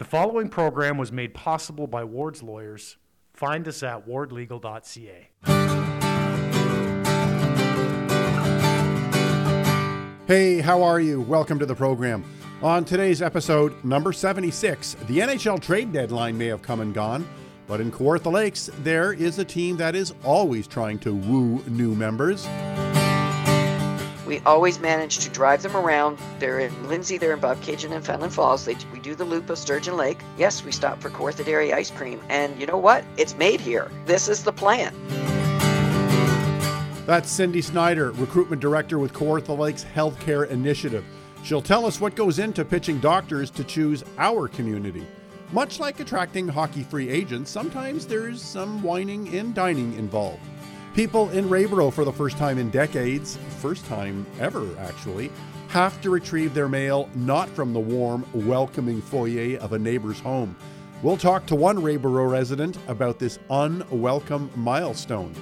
The following program was made possible by Ward's Lawyers. Find us at wardlegal.ca. Hey, how are you? Welcome to the program. On today's episode, number 76, the NHL trade deadline may have come and gone, but in Kawartha Lakes, there is a team that is always trying to woo new members. We always manage to drive them around. They're in Lindsay, they're in Bob Bobcaygeon and Fenelon Falls. They, we do the loop of Sturgeon Lake. Yes, we stop for Kawartha Dairy ice cream. And you know what? It's made here. This is the plan. That's Cindy Snider, Recruitment Director with Kawartha Lakes Healthcare Initiative. She'll tell us what goes into pitching doctors to choose our community. Much like attracting hockey free agents, sometimes there's some wining and dining involved. People in Reaboro for the first time in decades, first time ever actually, have to retrieve their mail not from the warm, welcoming foyer of a neighbor's home. We'll talk to one Reaboro resident about this unwelcome milestone.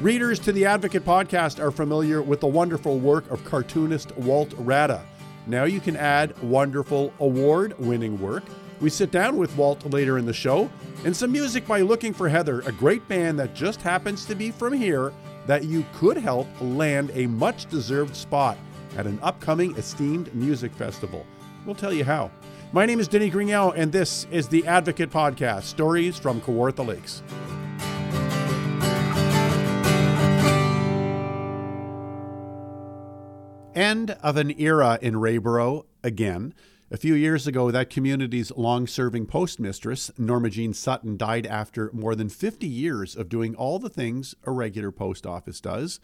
Readers to the Advocate podcast are familiar with the wonderful work of cartoonist Walt Radda. Now you can add wonderful award winning work. We sit down with Walt later in the show and some music by Looking for Heather, a great band that just happens to be from here that you could help land a much deserved spot at an upcoming esteemed music festival. We'll tell you how. My name is Denny Grignell, and this is the Advocate Podcast Stories from Kawartha Lakes. End of an era in Reaboro again. A few years ago, that community's long serving postmistress, Norma Jean Sutton, died after more than 50 years of doing all the things a regular post office does,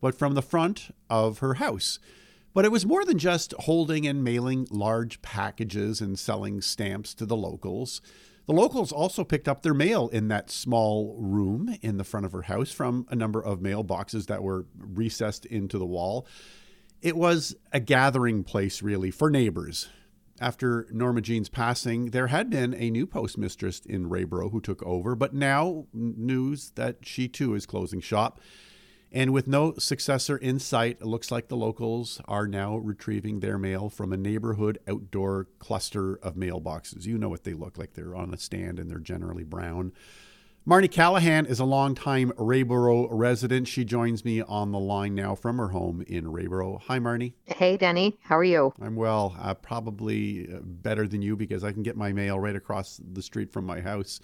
but from the front of her house. But it was more than just holding and mailing large packages and selling stamps to the locals. The locals also picked up their mail in that small room in the front of her house from a number of mailboxes that were recessed into the wall. It was a gathering place, really, for neighbors. After Norma Jean's passing, there had been a new postmistress in Reaboro who took over, but now news that she too is closing shop. And with no successor in sight, it looks like the locals are now retrieving their mail from a neighborhood outdoor cluster of mailboxes. You know what they look like. They're on a stand and they're generally brown. Marnie Callaghan is a longtime Reaboro resident. She joins me on the line now from her home in Reaboro. Hi, Marnie. Hey, Denny. How are you? I'm well. Uh, probably better than you because I can get my mail right across the street from my house.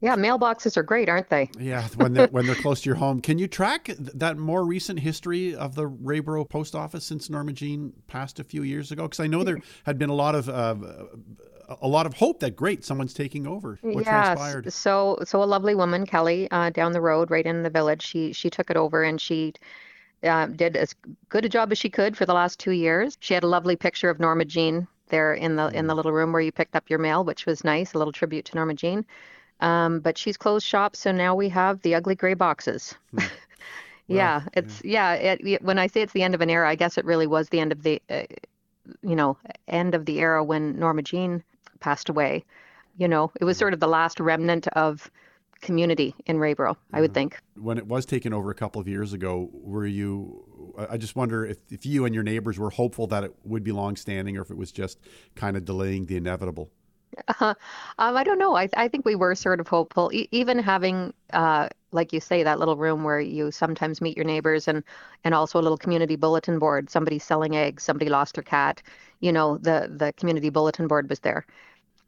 Yeah, mailboxes are great, aren't they? Yeah, when they're when they're close to your home. Can you track that more recent history of the Reaboro post office since Norma Jean passed a few years ago? Because I know there had been a lot of uh, a lot of hope that great someone's taking over. What yes. transpired? So so a lovely woman, Kelly, uh, down the road, right in the village. She she took it over and she. Uh, did as good a job as she could for the last two years. She had a lovely picture of Norma Jean there in the in the little room where you picked up your mail, which was nice, a little tribute to Norma Jean. Um, but she's closed shop, so now we have the ugly gray boxes. Hmm. yeah, it's yeah. It, it, when I say it's the end of an era, I guess it really was the end of the, uh, you know, end of the era when Norma Jean passed away. You know, it was Hmm. sort of the last remnant of community in Reaboro, I would think. when it was taken over a couple of years ago, were you? I I just wonder if, if you and your neighbors were hopeful that it would be long-standing, or if it was just kind of delaying the inevitable. Uh, um, I don't know. I, I think we were sort of hopeful, e- even having, uh, like you say, that little room where you sometimes meet your neighbors, and and also a little community bulletin board. Somebody selling eggs, somebody lost their cat. You know, the the community bulletin board was there,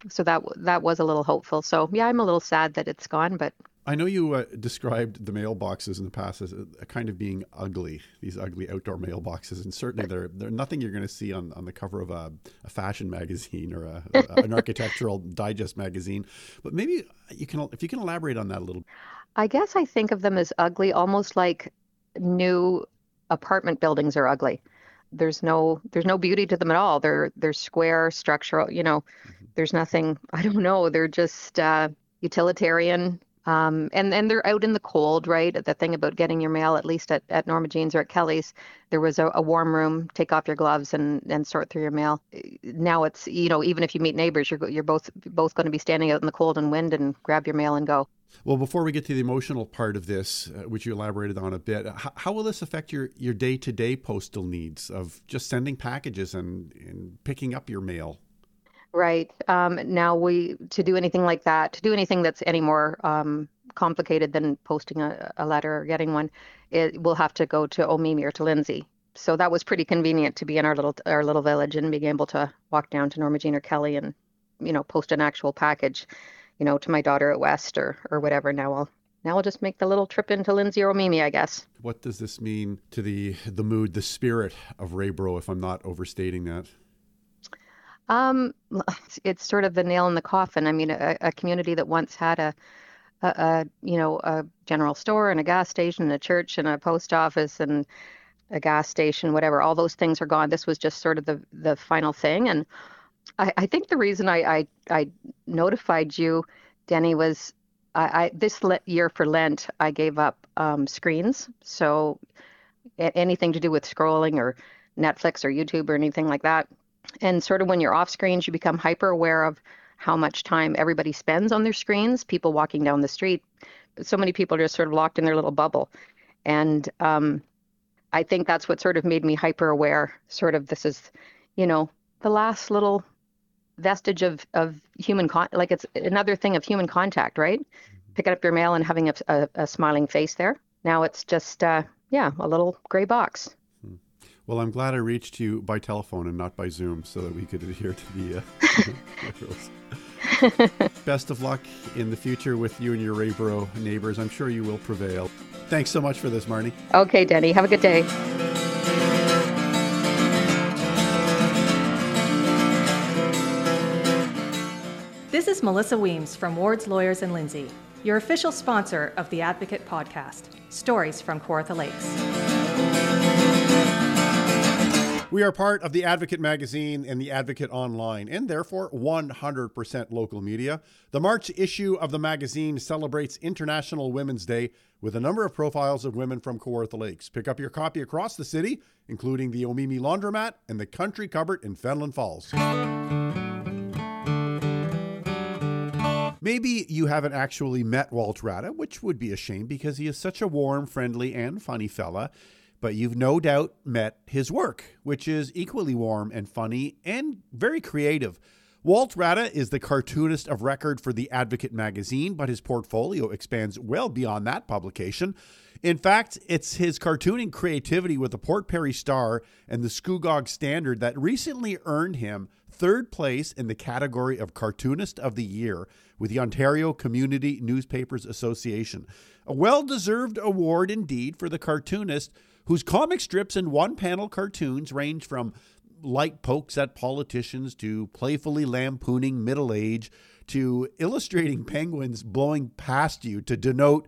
so that that was a little hopeful. So yeah, I'm a little sad that it's gone, but I know you uh, described the mailboxes in the past as a, a kind of being ugly. These ugly outdoor mailboxes, and certainly they're they're nothing you're going to see on, on the cover of a, a fashion magazine or a, a, an architectural digest magazine. But maybe you can if you can elaborate on that a little. I guess I think of them as ugly, almost like new apartment buildings are ugly. There's no there's no beauty to them at all. They're they're square, structural. You know, there's nothing. I don't know. They're just uh, utilitarian. Um, and they're out in the cold, right? The thing about getting your mail, at least at, at Norma Jean's or at Kelly's, there was a, a warm room. Take off your gloves and, and sort through your mail. Now it's you know even if you meet neighbors, you're you're both both going to be standing out in the cold and wind and grab your mail and go. Well, before we get to the emotional part of this, uh, which you elaborated on a bit, how, how will this affect your your day to day postal needs of just sending packages and, and picking up your mail? Right. Um, now we to do anything like that, to do anything that's any more um, complicated than posting a, a letter or getting one, it will have to go to Omemee or to Lindsay. So that was pretty convenient to be in our little our little village and being able to walk down to Norma Jean or Kelly and you know post an actual package, you know, to my daughter at West or or whatever. Now I'll now I'll just make the little trip into Lindsay or Omemee, I guess. What does this mean to the the mood, the spirit of Reaboro, if I'm not overstating that? Um, it's sort of the nail in the coffin. I mean, a, a community that once had a, a, a, you know, a general store and a gas station and a church and a post office and a gas station, whatever. All those things are gone. This was just sort of the the final thing. And I, I think the reason I, I I notified you, Denny, was I, I this year for Lent I gave up um, screens. So anything to do with scrolling or Netflix or YouTube or anything like that and sort of when you're off screens, you become hyper aware of how much time everybody spends on their screens. People walking down the street, so many people are just sort of locked in their little bubble. And um, I think that's what sort of made me hyper aware. Sort of this is, you know, the last little vestige of of human con like it's another thing of human contact, right? Mm-hmm. Picking up your mail and having a, a, a smiling face there. Now it's just uh, yeah, a little gray box. Well, I'm glad I reached you by telephone and not by Zoom so that we could adhere to the uh, Best of luck in the future with you and your Reaboro neighbors. I'm sure you will prevail. Thanks so much for this, Marnie. Okay, Denny. Have a good day. This is Melissa Weems from Ward's Lawyers and Lindsay, your official sponsor of the Advocate podcast, Stories from Kawartha Lakes. We are part of the Advocate magazine and the Advocate online, and therefore 100% local media. The March issue of the magazine celebrates International Women's Day with a number of profiles of women from Kawartha Lakes. Pick up your copy across the city, including the Omemee Laundromat and the Country Cupboard in Fenelon Falls. Maybe you haven't actually met Walt Radda, which would be a shame because he is such a warm, friendly, and funny fella but you've no doubt met his work, which is equally warm and funny and very creative. Walt Radda is the cartoonist of record for the Advocate magazine, but his portfolio expands well beyond that publication. In fact, it's his cartooning creativity with the Port Perry Star and the Scugog Standard that recently earned him third place in the category of Cartoonist of the Year with the Ontario Community Newspapers Association. A well deserved award indeed for the cartoonist whose comic strips and one panel cartoons range from light pokes at politicians to playfully lampooning middle age to illustrating penguins blowing past you to denote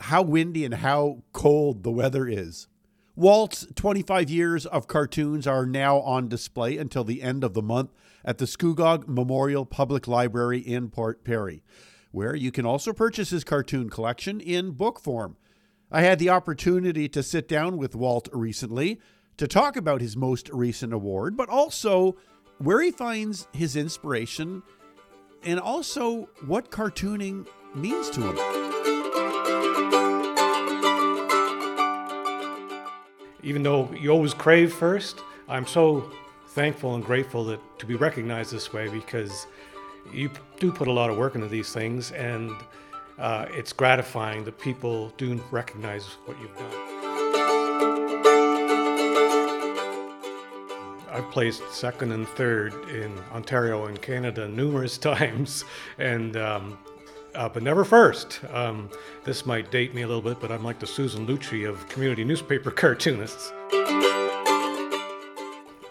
how windy and how cold the weather is. Walt's 25 years of cartoons are now on display until the end of the month at the Scugog Memorial Public Library in Port Perry, where you can also purchase his cartoon collection in book form. I had the opportunity to sit down with Walt recently to talk about his most recent award, but also where he finds his inspiration and also what cartooning means to him. Even though you always crave first, I'm so thankful and grateful that to be recognized this way because you do put a lot of work into these things and uh, it's gratifying that people do recognize what you've done. I've placed second and third in Ontario and Canada numerous times, and um, uh, but never first. Um, this might date me a little bit, but I'm like the Susan Lucci of community newspaper cartoonists.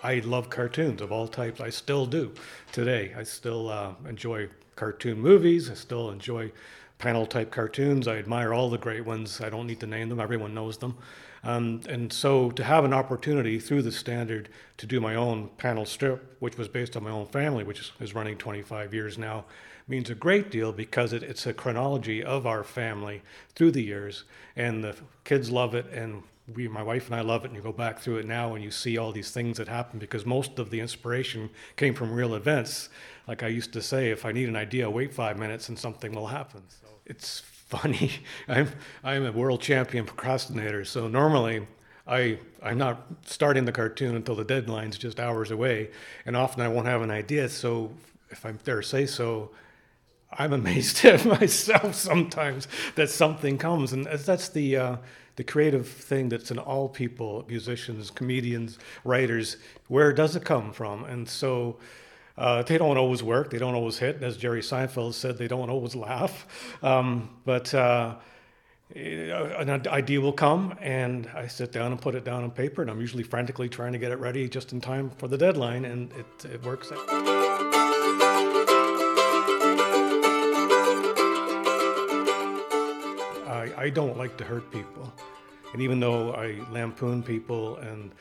I love cartoons of all types. I still do today. I still uh, enjoy cartoon movies. I still enjoy panel type cartoons. I admire all the great ones. I don't need to name them, everyone knows them. Um, and so to have an opportunity through the standard to do my own panel strip, which was based on my own family, which is running 25 years now, means a great deal because it, it's a chronology of our family through the years. And the kids love it, and we, my wife and I love it. And you go back through it now and you see all these things that happen because most of the inspiration came from real events. Like I used to say, if I need an idea, wait five minutes and something will happen. So it's funny. I'm I'm a world champion procrastinator. So normally I I'm not starting the cartoon until the deadline's just hours away, and often I won't have an idea. So if I dare say so, I'm amazed at myself sometimes that something comes, and that's the uh, the creative thing that's in all people, musicians, comedians, writers. Where does it come from? And so. Uh, they don't always work. They don't always hit. As Jerry Seinfeld said, they don't always laugh. Um, but uh, an idea will come, and I sit down and put it down on paper, and I'm usually frantically trying to get it ready just in time for the deadline, and it, it works. I don't like to hurt people. And even though I lampoon people and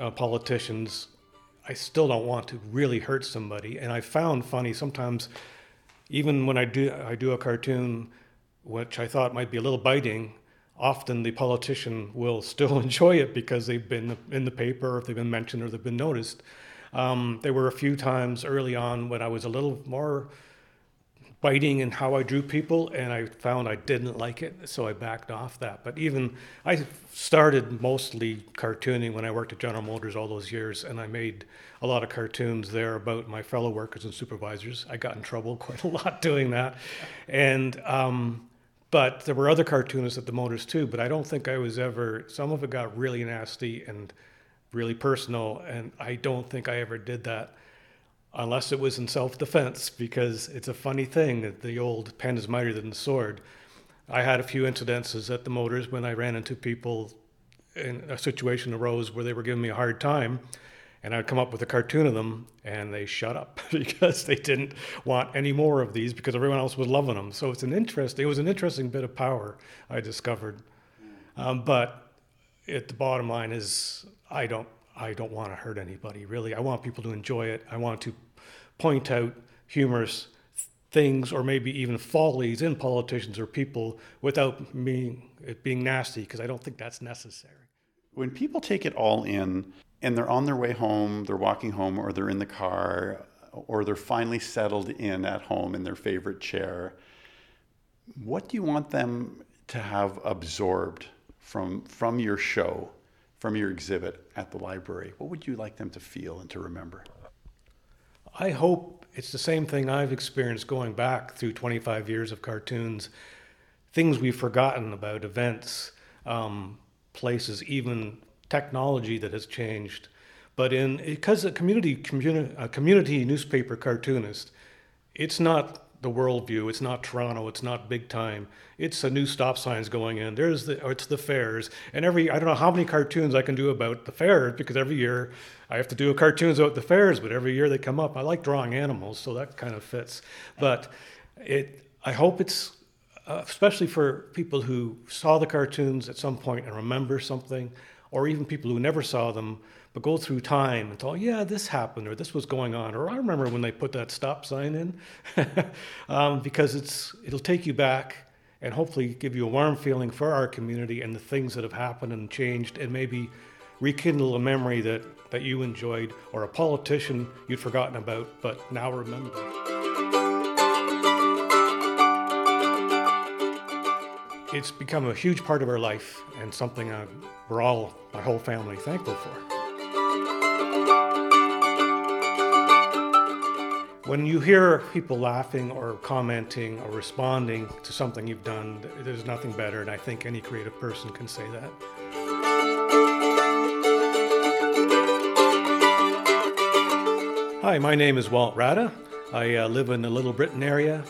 uh, politicians, I still don't want to really hurt somebody. And I found funny sometimes, even when I do I do a cartoon, which I thought might be a little biting, often the politician will still enjoy it because they've been in the paper, or they've been mentioned, or they've been noticed. Um, there were a few times early on when I was a little more biting in how I drew people, and I found I didn't like it, so I backed off that. But even I started mostly cartooning when I worked at General Motors all those years, and I made a lot of cartoons there about my fellow workers and supervisors. I got in trouble quite a lot doing that, and um, but there were other cartoonists at the Motors too. But I don't think I was ever. Some of it got really nasty and really personal, and I don't think I ever did that unless it was in self defense, because it's a funny thing that the old pen is mightier than the sword. I had a few incidences at the motors when I ran into people and a situation arose where they were giving me a hard time and I'd come up with a cartoon of them and they shut up because they didn't want any more of these because everyone else was loving them. So it's an interesting, it was an interesting bit of power I discovered. Um, but at the bottom line is I don't I don't want to hurt anybody, really. I want people to enjoy it. I want to point out humorous things or maybe even follies in politicians or people without me it being nasty because I don't think that's necessary. When people take it all in and they're on their way home, they're walking home or they're in the car or they're finally settled in at home in their favorite chair, what do you want them to have absorbed from from your show? From your exhibit at the library, what would you like them to feel and to remember? I hope it's the same thing I've experienced going back through 25 years of cartoons. Things we've forgotten about, events, um, places, even technology that has changed. But in because a community, community, a community newspaper cartoonist, it's not the worldview. It's not Toronto. It's not big time. It's a new stop signs going in. There's the it's the fairs, and every I don't know how many cartoons I can do about the fairs because every year I have to do cartoons about the fairs, but every year they come up. I like drawing animals, so that kind of fits. But it I hope it's uh, especially for people who saw the cartoons at some point and remember something, or even people who never saw them but go through time and thought, yeah, this happened or this was going on, or I remember when they put that stop sign in, um, because it's it'll take you back and hopefully give you a warm feeling for our community and the things that have happened and changed, and maybe rekindle a memory that that you enjoyed or a politician you'd forgotten about but now remember. It's become a huge part of our life and something uh, we're all, my whole family, thankful for. When you hear people laughing or commenting or responding to something you've done, there's nothing better, and I think any creative person can say that. Hi, my name is Walt Radda. I uh, live in the Little Britain area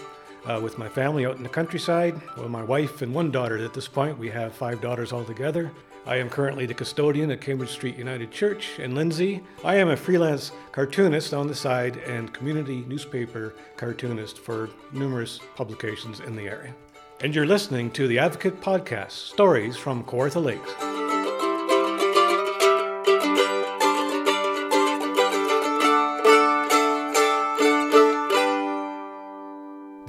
uh, with my family out in the countryside. Well, my wife and one daughter at this point. We have five daughters altogether. I am currently the custodian at Cambridge Street United Church in Lindsay. I am a freelance cartoonist on the side and community newspaper cartoonist for numerous publications in the area. And you're listening to the Advocate Podcast Stories from Kawartha Lakes.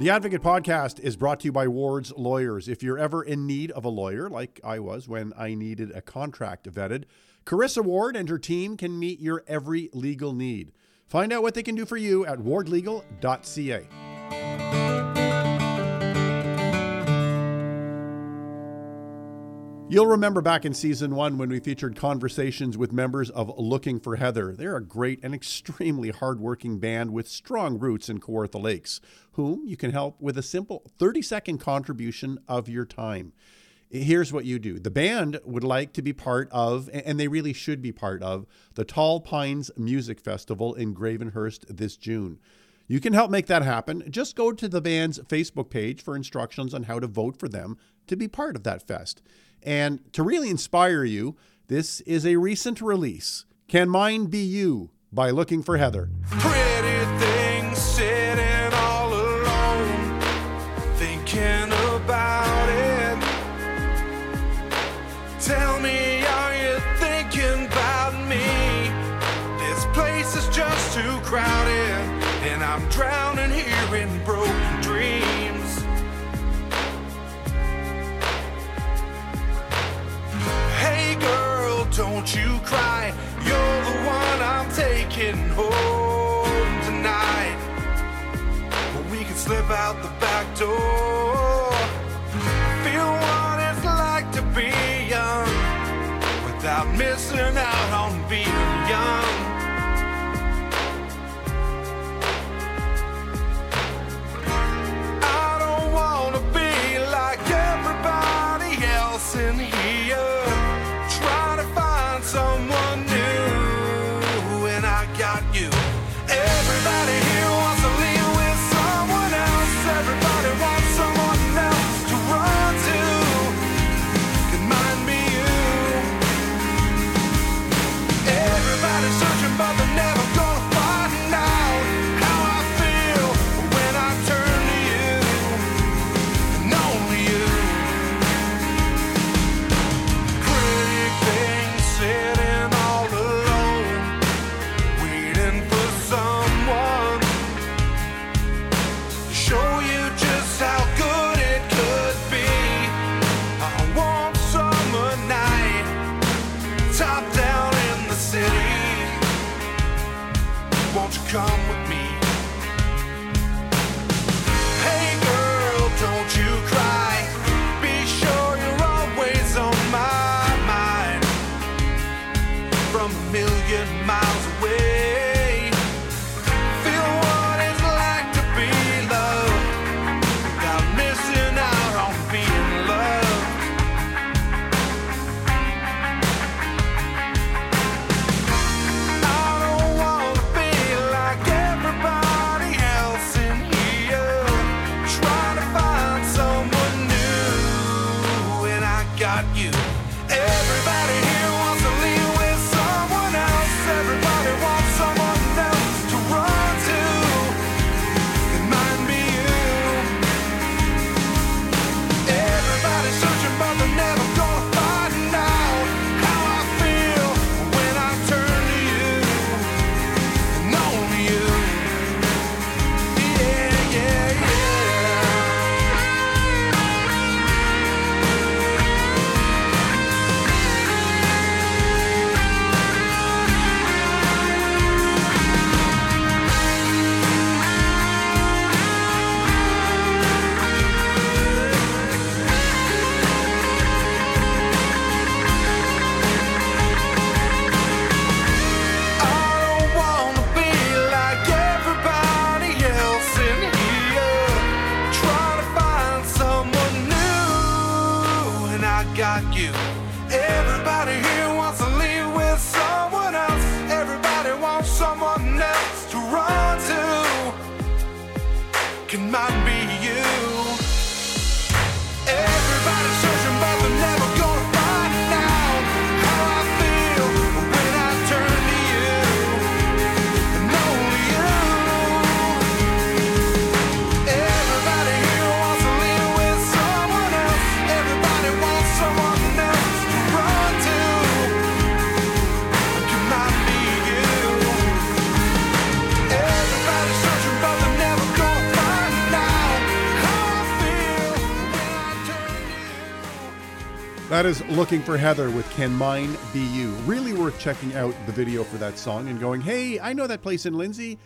The Advocate Podcast is brought to you by Ward's Lawyers. If you're ever in need of a lawyer, like I was when I needed a contract vetted, Carissa Ward and her team can meet your every legal need. Find out what they can do for you at wardlegal.ca. You'll remember back in season one when we featured conversations with members of Looking for Heather. They're a great and extremely hardworking band with strong roots in Kawartha Lakes, whom you can help with a simple 30 second contribution of your time. Here's what you do the band would like to be part of, and they really should be part of, the Tall Pines Music Festival in Gravenhurst this June. You can help make that happen. Just go to the band's Facebook page for instructions on how to vote for them to be part of that fest. And to really inspire you, this is a recent release Can Mine Be You by Looking for Heather. Don't you cry, you're the one I'm taking home tonight. But we can slip out the back door. Feel what it's like to be young without missing out on won't you come with That is Looking for Heather with Can Mine Be You. Really worth checking out the video for that song and going, hey, I know that place in Lindsay.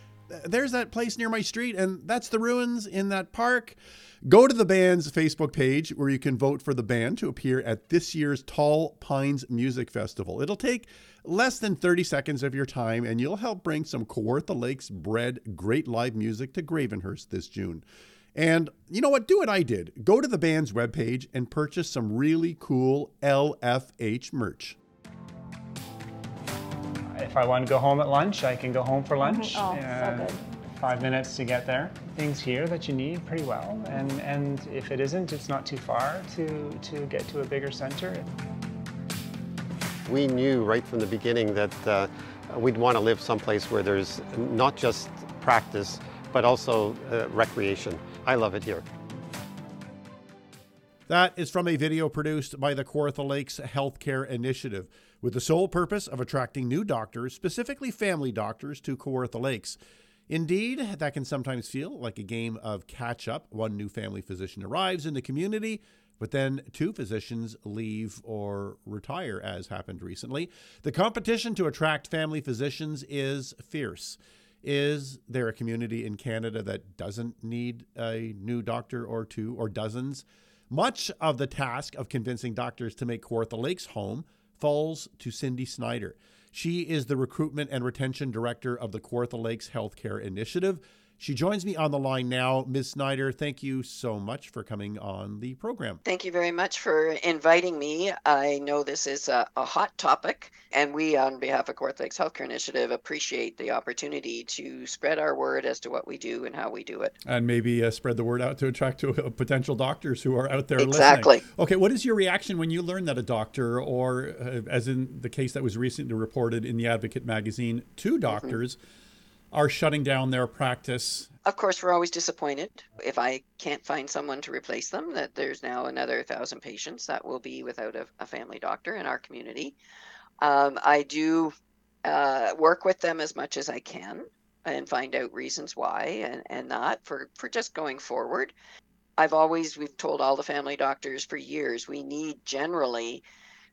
There's that place near my street, and that's the ruins in that park. Go to the band's Facebook page where you can vote for the band to appear at this year's Tall Pines Music Festival. It'll take less than 30 seconds of your time, and you'll help bring some Kawartha Lakes bred great live music to Gravenhurst this June. And you know what? Do what I did. Go to the band's webpage and purchase some really cool LFH merch. If I want to go home at lunch, I can go home for lunch. Oh, so Uh, good. Five minutes to get there. Things here that you need pretty well, and and if it isn't, it's not too far to to get to a bigger center. We knew right from the beginning that uh, we'd want to live someplace where there's not just practice, but also uh, recreation. I love it here. That is from a video produced by the Kawartha Lakes Healthcare Initiative with the sole purpose of attracting new doctors, specifically family doctors, to Kawartha Lakes. Indeed, that can sometimes feel like a game of catch up. One new family physician arrives in the community, but then two physicians leave or retire, as happened recently. The competition to attract family physicians is fierce. Is there a community in Canada that doesn't need a new doctor or two or dozens? Much of the task of convincing doctors to make Kawartha Lakes home falls to Cindy Snider. She is the recruitment and retention director of the Kawartha Lakes Healthcare Initiative. She joins me on the line now. Ms. Snider, thank you so much for coming on the program. Thank you very much for inviting me. I know this is a, a hot topic, and we, on behalf of Kawartha Lakes Healthcare Initiative, appreciate the opportunity to spread our word as to what we do and how we do it. And maybe uh, spread the word out to attract to, uh, potential doctors who are out there Exactly. listening. Okay, what is your reaction when you learn that a doctor, or uh, as in the case that was recently reported in the Advocate magazine, two doctors are shutting down their practice? Of course, we're always disappointed if I can't find someone to replace them, that there's now another thousand patients that will be without a, a family doctor in our community. Um, I do uh, work with them as much as I can and find out reasons why and, and not for, for just going forward. I've always, we've told all the family doctors for years, we need generally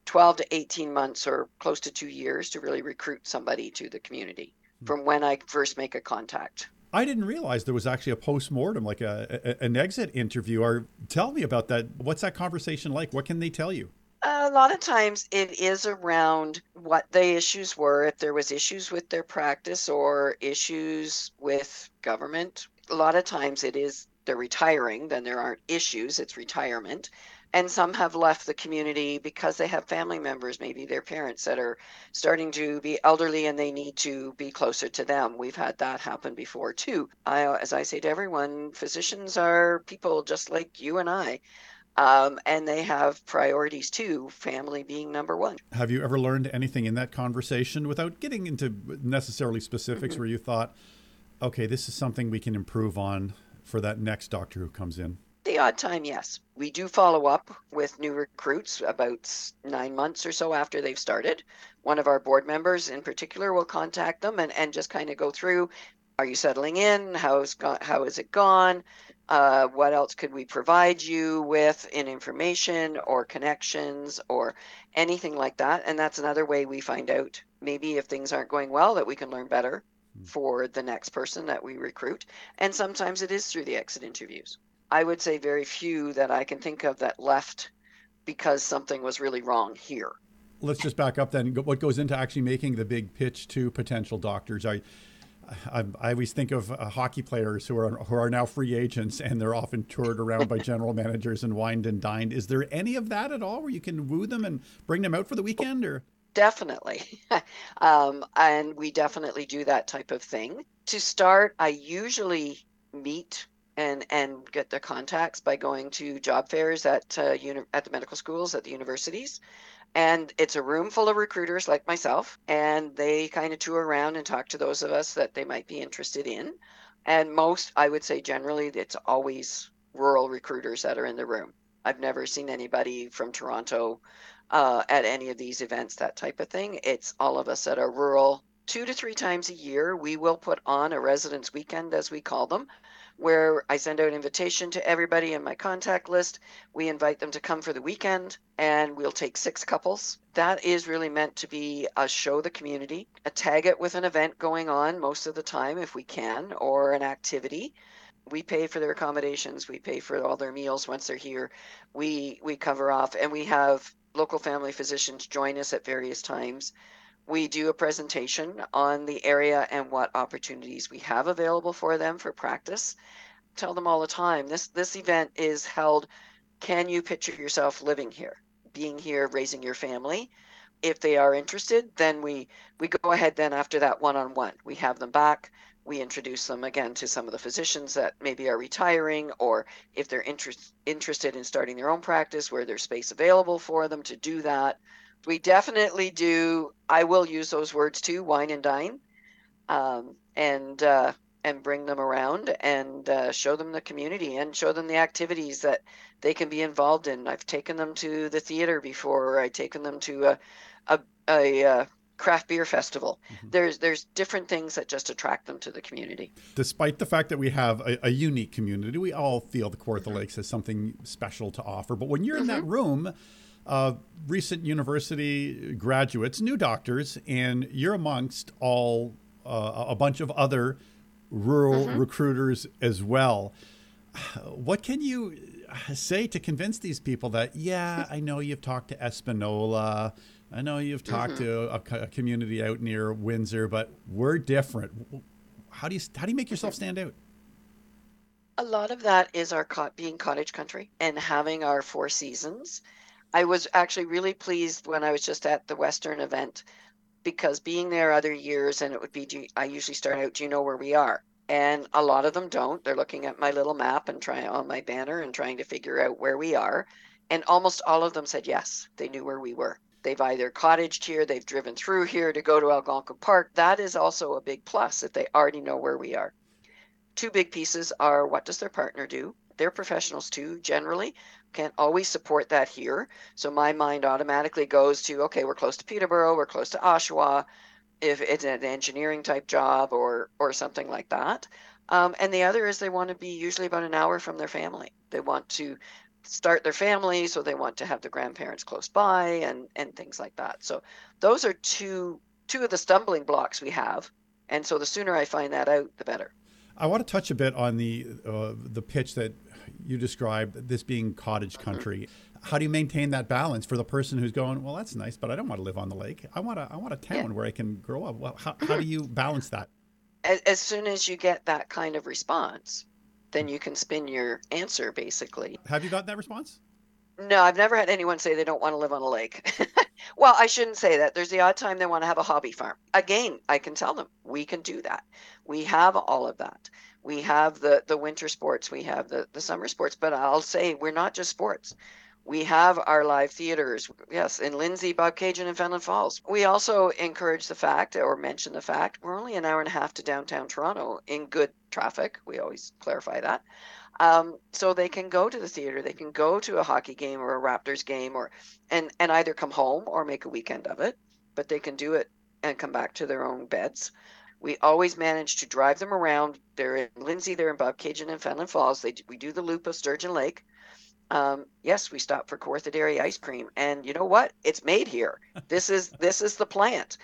12 to 18 months or close to two years to really recruit somebody to the community from when I first make a contact. I didn't realize there was actually a post mortem, like a, a, an exit interview. Or tell me about that. What's that conversation like? What can they tell you? A lot of times it is around what the issues were, if there was issues with their practice or issues with government. A lot of times it is they're retiring, then there aren't issues, it's retirement. And some have left the community because they have family members, maybe their parents that are starting to be elderly and they need to be closer to them. We've had that happen before too. I, as I say to everyone, physicians are people just like you and I. Um, and they have priorities too, family being number one. Have you ever learned anything in that conversation without getting into necessarily specifics Mhm. where you thought, okay, this is something we can improve on for that next doctor who comes in? The odd time, yes. We do follow up with new recruits about nine months or so after they've started. One of our board members in particular will contact them and, and just kind of go through are you settling in? How's go- how has it gone? Uh, what else could we provide you with in information or connections or anything like that? And that's another way we find out maybe if things aren't going well that we can learn better for the next person that we recruit. And sometimes it is through the exit interviews. I would say very few that I can think of that left because something was really wrong here. Let's just back up then. What goes into actually making the big pitch to potential doctors? I, I, I always think of uh, hockey players who are who are now free agents and they're often toured around by general managers and wined and dined. Is there any of that at all where you can woo them and bring them out for the weekend? Or Definitely. um, and we definitely do that type of thing. To start, I usually meet and and get their contacts by going to job fairs at uh, uni- at the medical schools at the universities. And it's a room full of recruiters like myself and they kind of tour around and talk to those of us that they might be interested in. And most i would say generally it's always rural recruiters that are in the room. I've never seen anybody from toronto uh, at any of these events that type of thing. It's all of us that are rural. Two to three times a year we will put on a residence weekend as we call them where I send out an invitation to everybody in my contact list. We invite them to come for the weekend and we'll take six couples. That is really meant to be a show the community, a tag it with an event going on most of the time if we can, or an activity. We pay for their accommodations, we pay for all their meals once they're here. We we cover off and we have local family physicians join us at various times. We do a presentation on the area and what opportunities we have available for them for practice. Tell them all the time this this event is held can you picture yourself living here, being here, raising your family? If they are interested, then we we go ahead then after that one-on-one. We have them back. We introduce them again to some of the physicians that maybe are retiring or if they're interest, interested in starting their own practice where there's space available for them to do that we definitely do. I will use those words too, wine and dine, um, and uh, and bring them around and uh, show them the community and show them the activities that they can be involved in. I've taken them to the theater before, I've taken them to a a, a, a uh, craft beer festival. Mm-hmm. There's there's different things that just attract them to the community. Despite the fact that we have a, a unique community, we all feel the Kawartha Lakes has something special to offer. But when you're mm-hmm. in that mm-hmm. room uh, recent university graduates, new doctors, and you're amongst all uh, a bunch of other rural mm-hmm. recruiters as well. What can you say to convince these people that, yeah, I know you've talked to Espanola, I know you've talked mm-hmm. to a, a, community out near Windsor, but we're different. How do you how do you make yourself stand out? A lot of that is our being cottage country and having our four seasons I was actually really pleased when I was just at the Western event because being there other years and it would be I usually start out, do you know where we are? And a lot of them don't. They're looking at my little map and trying on my banner and trying to figure out where we are. And almost all of them said yes, they knew where we were. They've either cottaged here, they've driven through here to go to Algonquin Park. That is also a big plus if they already know where we are. Two big pieces are what does their partner do? They're professionals too, generally can't always support that here. So my mind automatically goes to, okay, we're close to Peterborough, we're close to Oshawa, if it's an engineering type job or or something like that. Um, and the other is they want to be usually about an hour from their family. They want to start their family, so they want to have the grandparents close by and and things like that. So those are two two of the stumbling blocks we have. And so the sooner I find that out, the better. I want to touch a bit on the uh, the pitch that you described this being cottage country. How do you maintain that balance for the person who's going, well, that's nice, but I don't want to live on the lake. I want a, I want a town yeah. where I can grow up. Well, how, how do you balance that? As, as soon as you get that kind of response, then you can spin your answer basically. Have you gotten that response? No, I've never had anyone say they don't want to live on a lake. well, I shouldn't say that. There's the odd time they want to have a hobby farm. Again, I can tell them we can do that. We have all of that we have the the winter sports we have the the summer sports but i'll say we're not just sports. We have our live theaters yes in lindsay bobcaygeon and fenelon falls. We also encourage the fact or mention the fact we're only an hour and a half to downtown toronto in good traffic we always clarify that. Um, so they can go to the theater they can go to a hockey game or a raptors game or and and either come home or make a weekend of it but they can do it and come back to their own beds we always manage to drive them around. They're in Lindsay, they're in Bob Bobcaygeon and Fenelon Falls. They, we do the loop of Sturgeon Lake. Um, yes, we stop for Kawartha Dairy ice cream, and you know what? It's made here. This is this is the plant,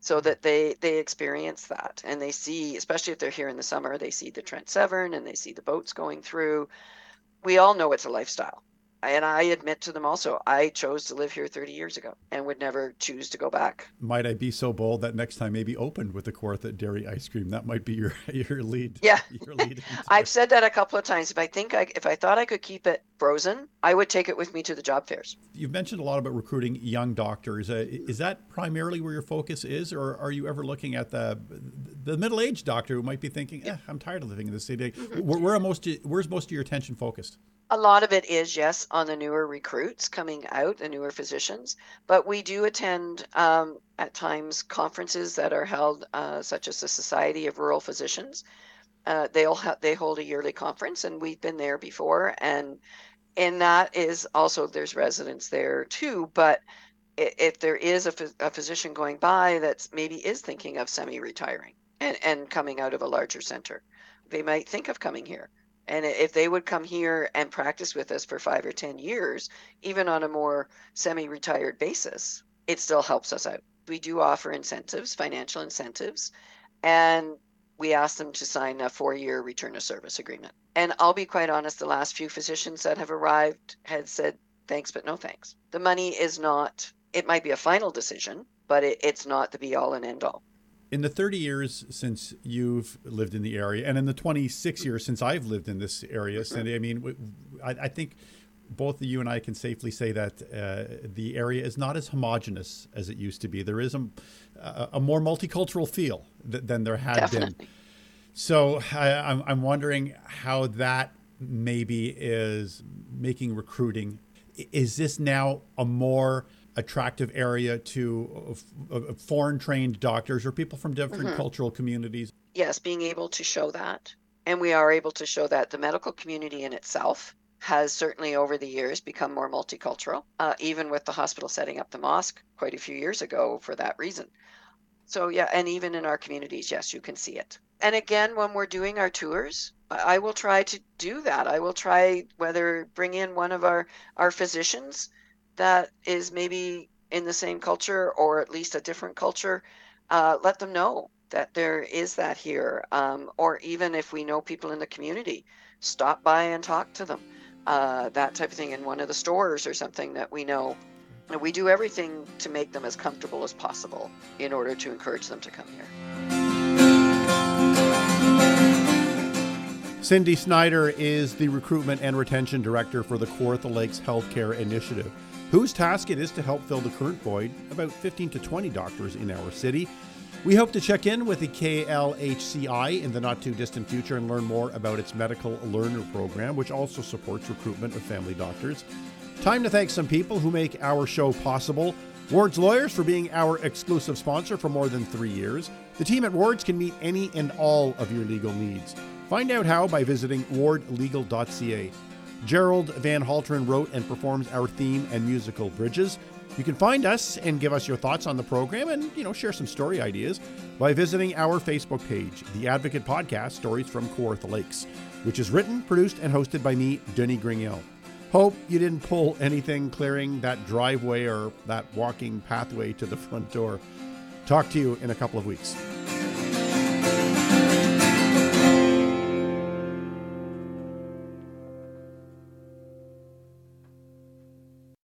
so that they they experience that and they see, especially if they're here in the summer, they see the Trent Severn and they see the boats going through. We all know it's a lifestyle and I admit to them also, I chose to live here 30 years ago and would never choose to go back. Might I be so bold that next time maybe opened with the Kawartha Dairy ice cream? That might be your your lead. Yeah, your lead I've said that a couple of times. If I think I, if I thought I could keep it frozen, I would take it with me to the job fairs. You've mentioned a lot about recruiting young doctors. Uh, is that primarily where your focus is, or are you ever looking at the the middle aged doctor who might be thinking, eh, "I'm tired of living in the city"? Mm-hmm. Where, where most where's most of your attention focused? A lot of it is, yes, on the newer recruits coming out, the newer physicians, but we do attend um, at times conferences that are held, uh, such as the Society of Rural Physicians. Uh, they'll ha- they hold a yearly conference, and we've been there before, and and that is also there's residents there too. But if there is a, a physician going by that maybe is thinking of semi-retiring and, and coming out of a larger center, they might think of coming here. And if they would come here and practice with us for five or 10 years, even on a more semi retired basis, it still helps us out. We do offer incentives, financial incentives, and we ask them to sign a four year return of service agreement. And I'll be quite honest, the last few physicians that have arrived had said, thanks, but no thanks. The money is not, it might be a final decision, but it, it's not the be all and end all in the 30 years since you've lived in the area and in the 26 years since I've lived in this area, Cindy, I mean, I, I think both you and I can safely say that uh, the area is not as homogenous as it used to be. There is a, a more multicultural feel th- than there had Definitely. been. So I, I'm, I'm wondering how that maybe is making recruiting. Is this now a more attractive area to uh, foreign trained doctors or people from different Mhm. cultural communities? yes, being able to show that. And we are able to show that the medical community in itself has certainly over the years become more multicultural, uh, even with the hospital setting up the mosque quite a few years ago for that reason. So, yeah, and even in our communities, yes, you can see it. And again, when we're doing our tours, I will try to do that. I will try whether bring in one of our, our physicians that is maybe in the same culture or at least a different culture, uh, let them know that there is that here. Um, or even if we know people in the community, stop by and talk to them. Uh, that type of thing in one of the stores or something that we know. And we do everything to make them as comfortable as possible in order to encourage them to come here. Cindy Snider is the Recruitment and Retention Director for the Kawartha Lakes Healthcare Initiative, whose task it is to help fill the current void, about 15 to 20 doctors in our city. We hope to check in with the KLHCI in the not too distant future and learn more about its medical learner program, which also supports recruitment of family doctors. Time to thank some people who make our show possible. Ward's Lawyers for being our exclusive sponsor for more than three years. The team at Ward's can meet any and all of your legal needs. Find out how by visiting wardlegal.ca. Gerald Van Halteren wrote and performs our theme and musical bridges. You can find us and give us your thoughts on the program and, you know, share some story ideas by visiting our Facebook page, The Advocate Podcast Stories from Kawartha Lakes, which is written, produced, and hosted by me, Denis Grignel. Hope you didn't pull anything clearing that driveway or that walking pathway to the front door. Talk to you in a couple of weeks.